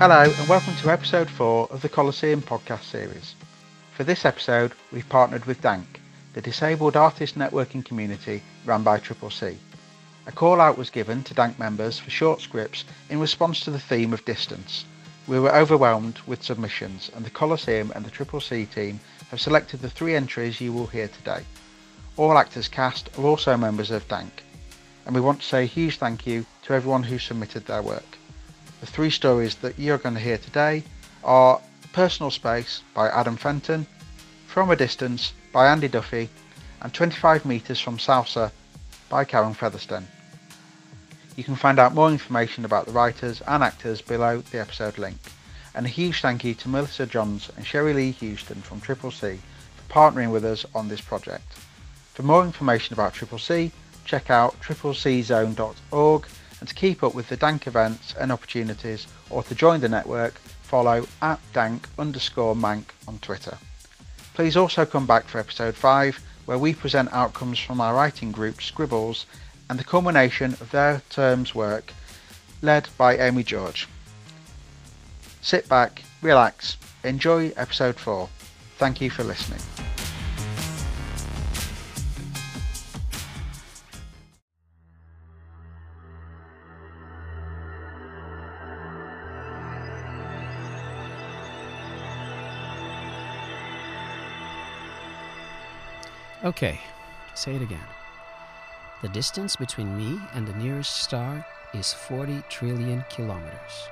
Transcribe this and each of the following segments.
Hello, and welcome to episode 4 of the Colosseum podcast series. For this episode, we've partnered with DANC, the Disabled Artist Networking Community run by Triple C. A call out was given to DANC members for short scripts in response to the theme of distance. We were overwhelmed with submissions, and the Colosseum and the Triple C team have selected the three entries you will hear today. All actors cast are also members of DANC, and we want to say a huge thank you to everyone who submitted their work. The three stories that you're going to hear today are Personal Space by Adam Fenton, From a Distance by Andy Duffy, and 25 Metres from Salsa by Karen Featherstone. You can find out more information about the writers and actors below the episode link. And a huge thank you to Melissa Johns and Sherry Lee Houston from Triple C for partnering with us on this project. For more information about Triple C, check out tripleczone.org and to keep up with the DANC events and opportunities or to join the network, follow at DANC underscore Manc on Twitter. Please also come back for episode 5 where we present outcomes from our writing group Scribbles and the culmination of their term's work led by Amy George. Sit back, relax, enjoy episode 4. Thank you for listening. Okay, say it again. The distance between me and the nearest star is 40 trillion kilometers.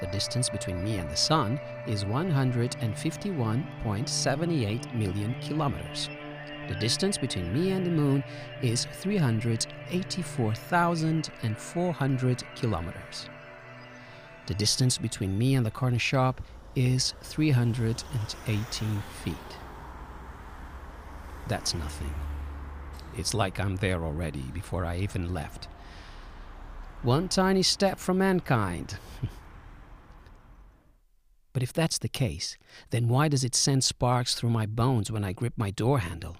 The distance between me and the Sun is 151.78 million kilometers. The distance between me and the Moon is 384,400 kilometers. The distance between me and the corner shop is 318 feet. That's nothing. It's like I'm there already before I even left. One tiny step from mankind. but if that's the case, then why does it send sparks through my bones when I grip my door handle?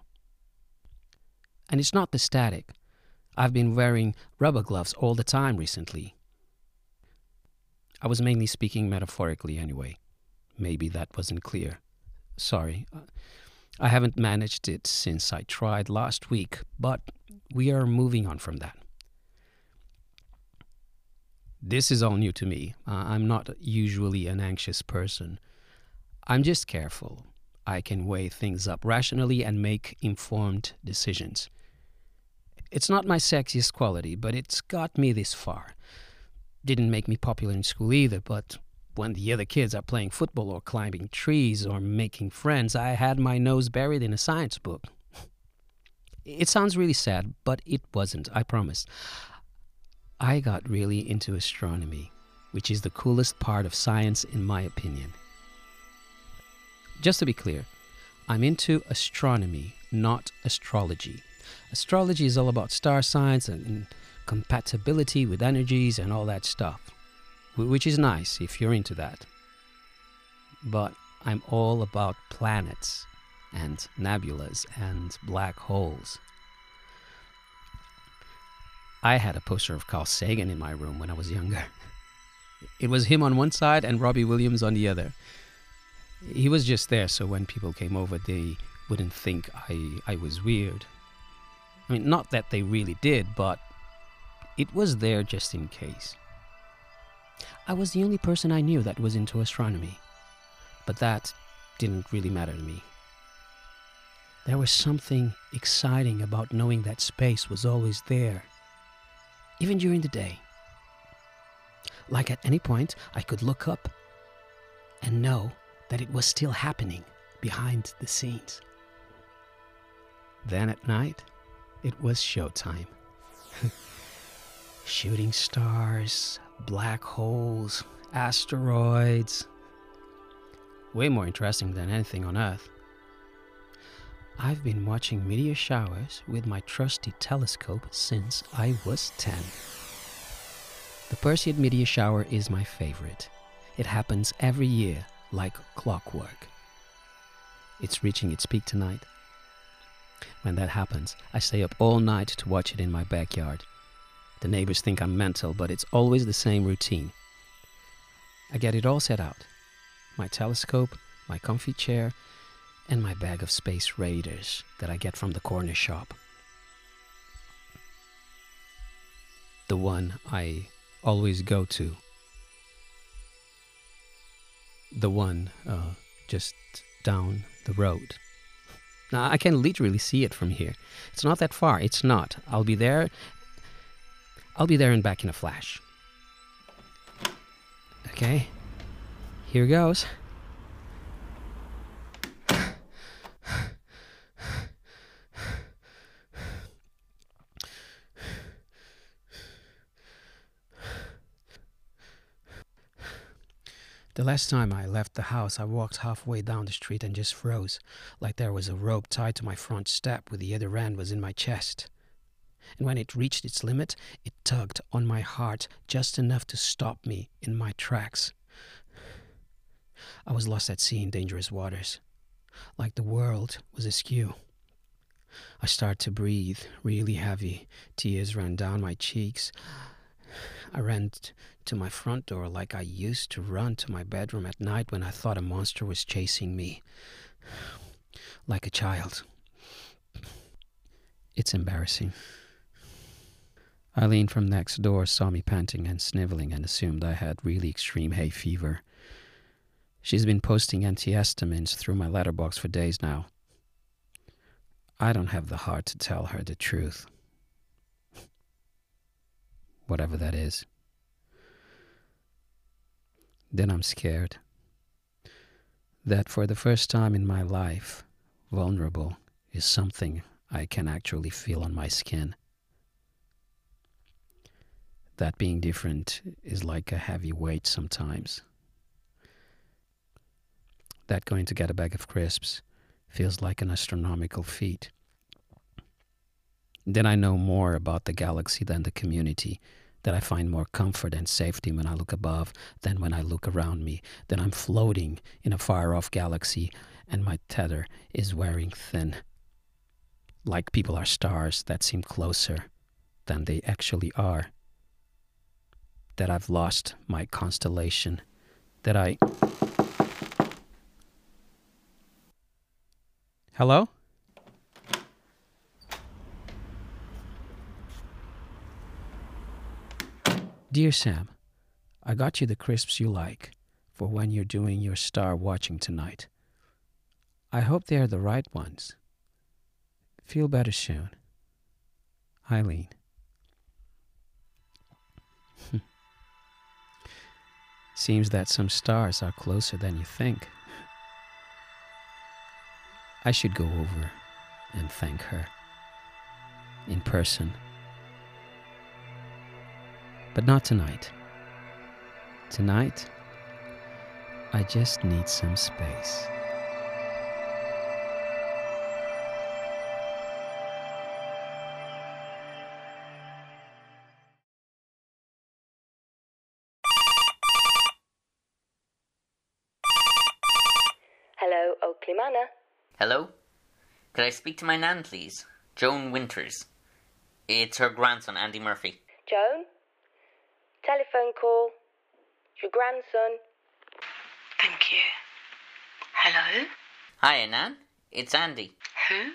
And it's not the static. I've been wearing rubber gloves all the time recently. I was mainly speaking metaphorically anyway. Maybe that wasn't clear. Sorry. I haven't managed it since I tried last week, but we are moving on from that. This is all new to me. Uh, I'm not usually an anxious person. I'm just careful. I can weigh things up rationally and make informed decisions. It's not my sexiest quality, but it's got me this far. Didn't make me popular in school either, but when the other kids are playing football or climbing trees or making friends, I had my nose buried in a science book. It sounds really sad, but it wasn't, I promise. I got really into astronomy, which is the coolest part of science, in my opinion. Just to be clear, I'm into astronomy, not astrology. Astrology is all about star signs and compatibility with energies and all that stuff which is nice if you're into that. But I'm all about planets and nebulas and black holes. I had a poster of Carl Sagan in my room when I was younger. It was him on one side and Robbie Williams on the other. He was just there so when people came over, they wouldn't think I, I was weird. I mean, not that they really did, but it was there just in case. I was the only person I knew that was into astronomy. But that didn't really matter to me. There was something exciting about knowing that space was always there, even during the day. Like at any point, I could look up and know that it was still happening behind the scenes. Then at night, it was showtime. Shooting stars, black holes, asteroids. Way more interesting than anything on Earth. I've been watching meteor showers with my trusty telescope since I was 10. The Perseid meteor shower is my favorite. It happens every year like clockwork. It's reaching its peak tonight. When that happens, I stay up all night to watch it in my backyard. The neighbors think I'm mental, but it's always the same routine. I get it all set out my telescope, my comfy chair, and my bag of space raiders that I get from the corner shop. The one I always go to. The one uh, just down the road. Now, I can literally see it from here. It's not that far. It's not. I'll be there. I'll be there and back in a flash. Okay. Here goes. The last time I left the house, I walked halfway down the street and just froze, like there was a rope tied to my front step with the other end was in my chest. And when it reached its limit, it tugged on my heart just enough to stop me in my tracks. I was lost at sea in dangerous waters, like the world was askew. I started to breathe really heavy. Tears ran down my cheeks. I ran to my front door like I used to run to my bedroom at night when I thought a monster was chasing me. Like a child. It's embarrassing. Eileen from next door saw me panting and sniveling and assumed I had really extreme hay fever. She's been posting antihistamines through my letterbox for days now. I don't have the heart to tell her the truth. Whatever that is. Then I'm scared that for the first time in my life, vulnerable is something I can actually feel on my skin. That being different is like a heavy weight sometimes. That going to get a bag of crisps feels like an astronomical feat. Then I know more about the galaxy than the community, that I find more comfort and safety when I look above than when I look around me, that I'm floating in a far off galaxy and my tether is wearing thin. Like people are stars that seem closer than they actually are. That I've lost my constellation, that I. Hello? Dear Sam, I got you the crisps you like for when you're doing your star watching tonight. I hope they are the right ones. Feel better soon. Eileen. Seems that some stars are closer than you think. I should go over and thank her in person. But not tonight. Tonight, I just need some space. Hello, Oakley Manor. Hello? Could I speak to my nan, please? Joan Winters. It's her grandson, Andy Murphy. Joan? Telephone call. Your grandson. Thank you. Hello? Hiya, Nan. It's Andy. Who?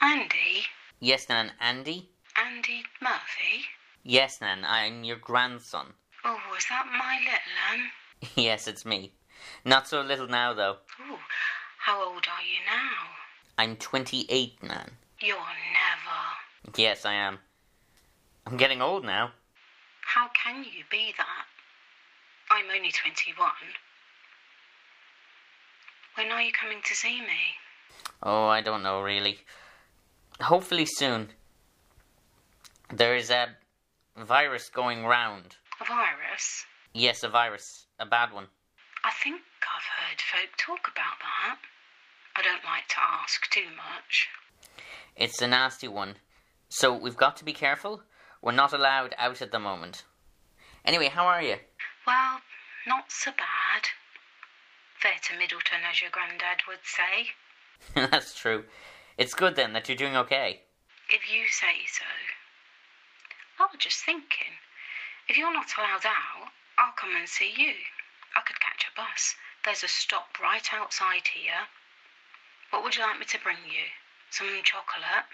Andy? Yes, Nan. Andy? Andy Murphy? Yes, Nan. I'm your grandson. Oh, is that my little one? Um? yes, it's me. Not so little now, though. Oh, how old are you now? I'm 28, Nan. You're never. Yes, I am. I'm getting old now. How can you be that? I'm only 21. When are you coming to see me? Oh, I don't know, really. Hopefully soon. There is a virus going round. A virus? Yes, a virus. A bad one. I think I've heard folk talk about that. I don't like to ask too much. It's a nasty one. So we've got to be careful. We're not allowed out at the moment. Anyway, how are you? Well, not so bad. Fair to Middleton, as your granddad would say. That's true. It's good then that you're doing okay. If you say so. I was just thinking, if you're not allowed out, I'll come and see you. I could catch a bus. There's a stop right outside here. What would you like me to bring you? Some chocolate?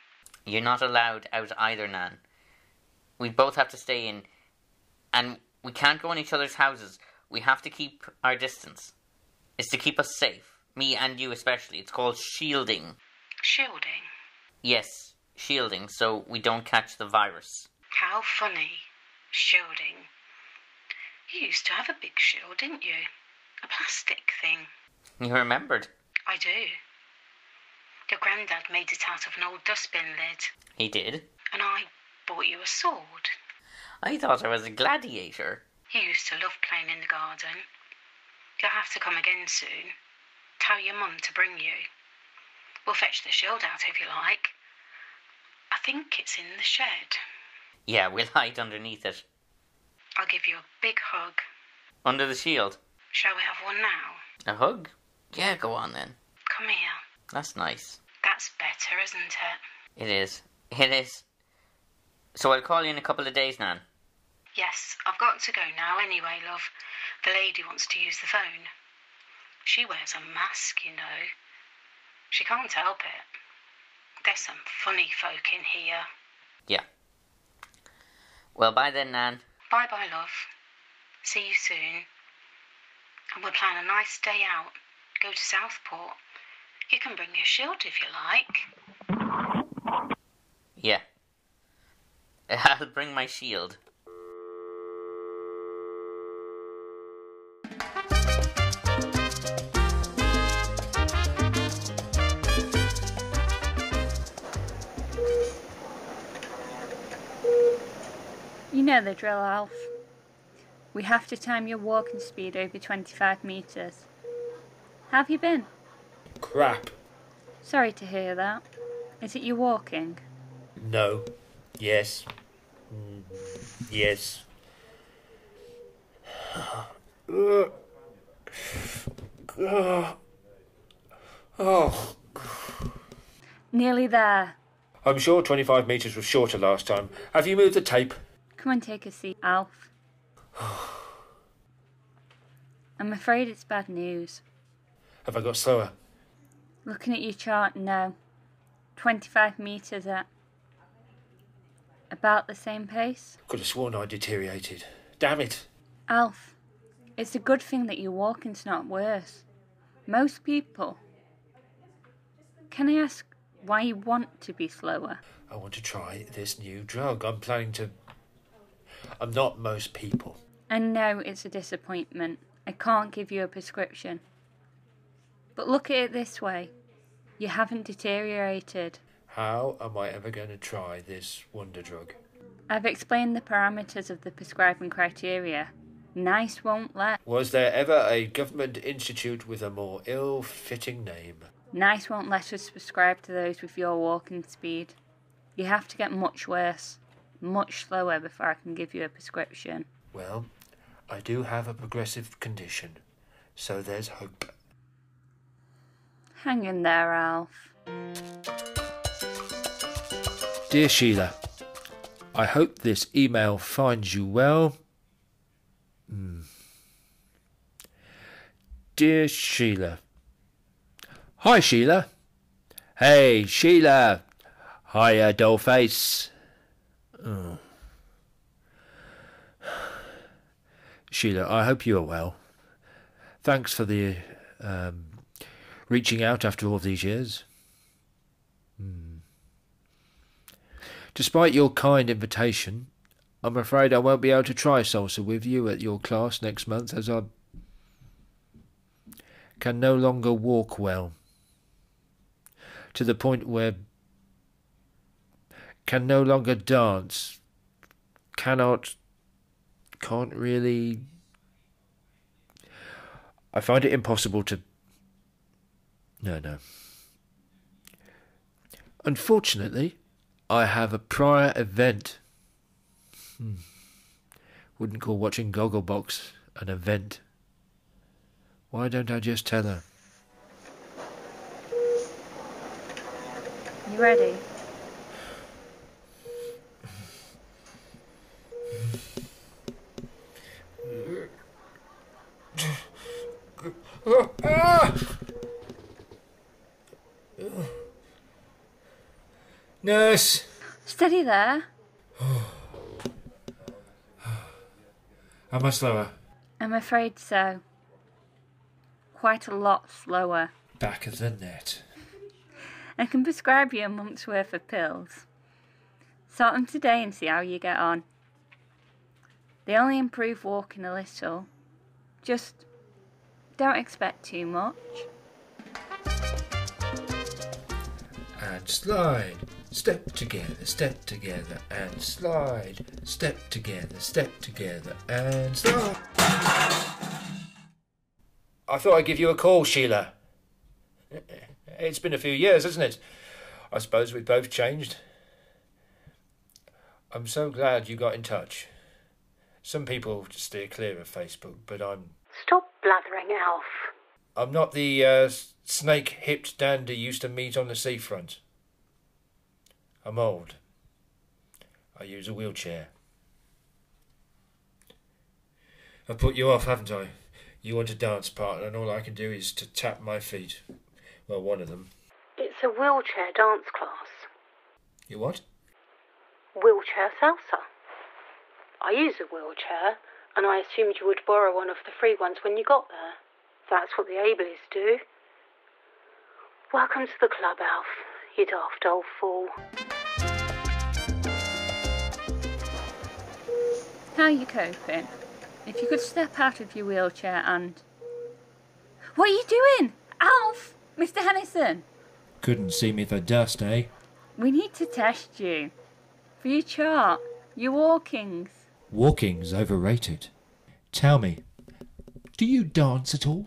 You're not allowed out either, Nan. We both have to stay in, and we can't go in each other's houses. We have to keep our distance. It's to keep us safe. Me and you especially. It's called shielding. Shielding? Yes, shielding, so we don't catch the virus. How funny. Shielding. You used to have a big shield, didn't you? A plastic thing. You remembered? I do. Your granddad made it out of an old dustbin lid, He did. and I bought you a sword. I thought I was a gladiator. You used to love playing in the garden. You'll have to come again soon. Tell your mum to bring you. We'll fetch the shield out if you like. I think it's in the shed. Yeah, we'll hide underneath it. I'll give you a big hug. Under the shield. Shall we have one now? A hug? Yeah, go on then. Come here. That's nice. That's better, isn't it? It is. It is. So I'll call you in a couple of days, Nan. Yes, I've got to go now anyway, love. The lady wants to use the phone. She wears a mask, you know. She can't help it. There's some funny folk in here. Yeah. Well, bye then, Nan. Bye bye, love. See you soon. And we'll plan a nice day out. Go to Southport. You can bring your shield if you like. Yeah. I'll bring my shield. Know the drill, Alf. We have to time your walking speed over 25 metres. Have you been? Crap. Sorry to hear that. Is it you walking? No. Yes. Mm, Yes. Oh, Nearly there. I'm sure 25 metres was shorter last time. Have you moved the tape? Come and take a seat, Alf. I'm afraid it's bad news. Have I got slower? Looking at your chart, no. 25 metres at about the same pace. Could have sworn I deteriorated. Damn it. Alf, it's a good thing that your walking's not worse. Most people. Can I ask why you want to be slower? I want to try this new drug. I'm planning to. I'm not most people. And no, it's a disappointment. I can't give you a prescription. But look at it this way you haven't deteriorated. How am I ever going to try this wonder drug? I've explained the parameters of the prescribing criteria. Nice won't let. Was there ever a government institute with a more ill fitting name? Nice won't let us prescribe to those with your walking speed. You have to get much worse, much slower before I can give you a prescription. Well, I do have a progressive condition, so there's hope. Hang in there, Alf. Dear Sheila, I hope this email finds you well. Hmm. Dear Sheila. Hi, Sheila. Hey, Sheila. Hiya, dollface. Oh. Sheila, I hope you are well. Thanks for the um, reaching out after all these years. Despite your kind invitation, I'm afraid I won't be able to try salsa with you at your class next month as I can no longer walk well. To the point where can no longer dance, cannot, can't really. I find it impossible to. No, no. Unfortunately, I have a prior event. Hmm. Wouldn't call watching Gogglebox an event. Why don't I just tell her? You ready? Nurse! Steady there. How much slower? I'm afraid so. Quite a lot slower. Back of the net. I can prescribe you a month's worth of pills. Sort them today and see how you get on. They only improve walking a little, just don't expect too much. And slide. Step together, step together, and slide. Step together, step together, and slide. I thought I'd give you a call, Sheila. It's been a few years, hasn't it? I suppose we've both changed. I'm so glad you got in touch. Some people steer clear of Facebook, but I'm Stop blathering, Alf. I'm not the uh, snake-hipped dandy used to meet on the seafront. I'm old. I use a wheelchair. I've put you off, haven't I? You want a dance partner, and all I can do is to tap my feet. Well, one of them. It's a wheelchair dance class. You what? Wheelchair salsa. I use a wheelchair, and I assumed you would borrow one of the free ones when you got there. That's what the Ableys do. Welcome to the club, Alf, you daft old fool. How are you coping? If you could step out of your wheelchair and. What are you doing? Alf! Mr. Hennison! Couldn't see me for dust, eh? We need to test you. For your chart, your walkings. Walking's overrated. Tell me, do you dance at all?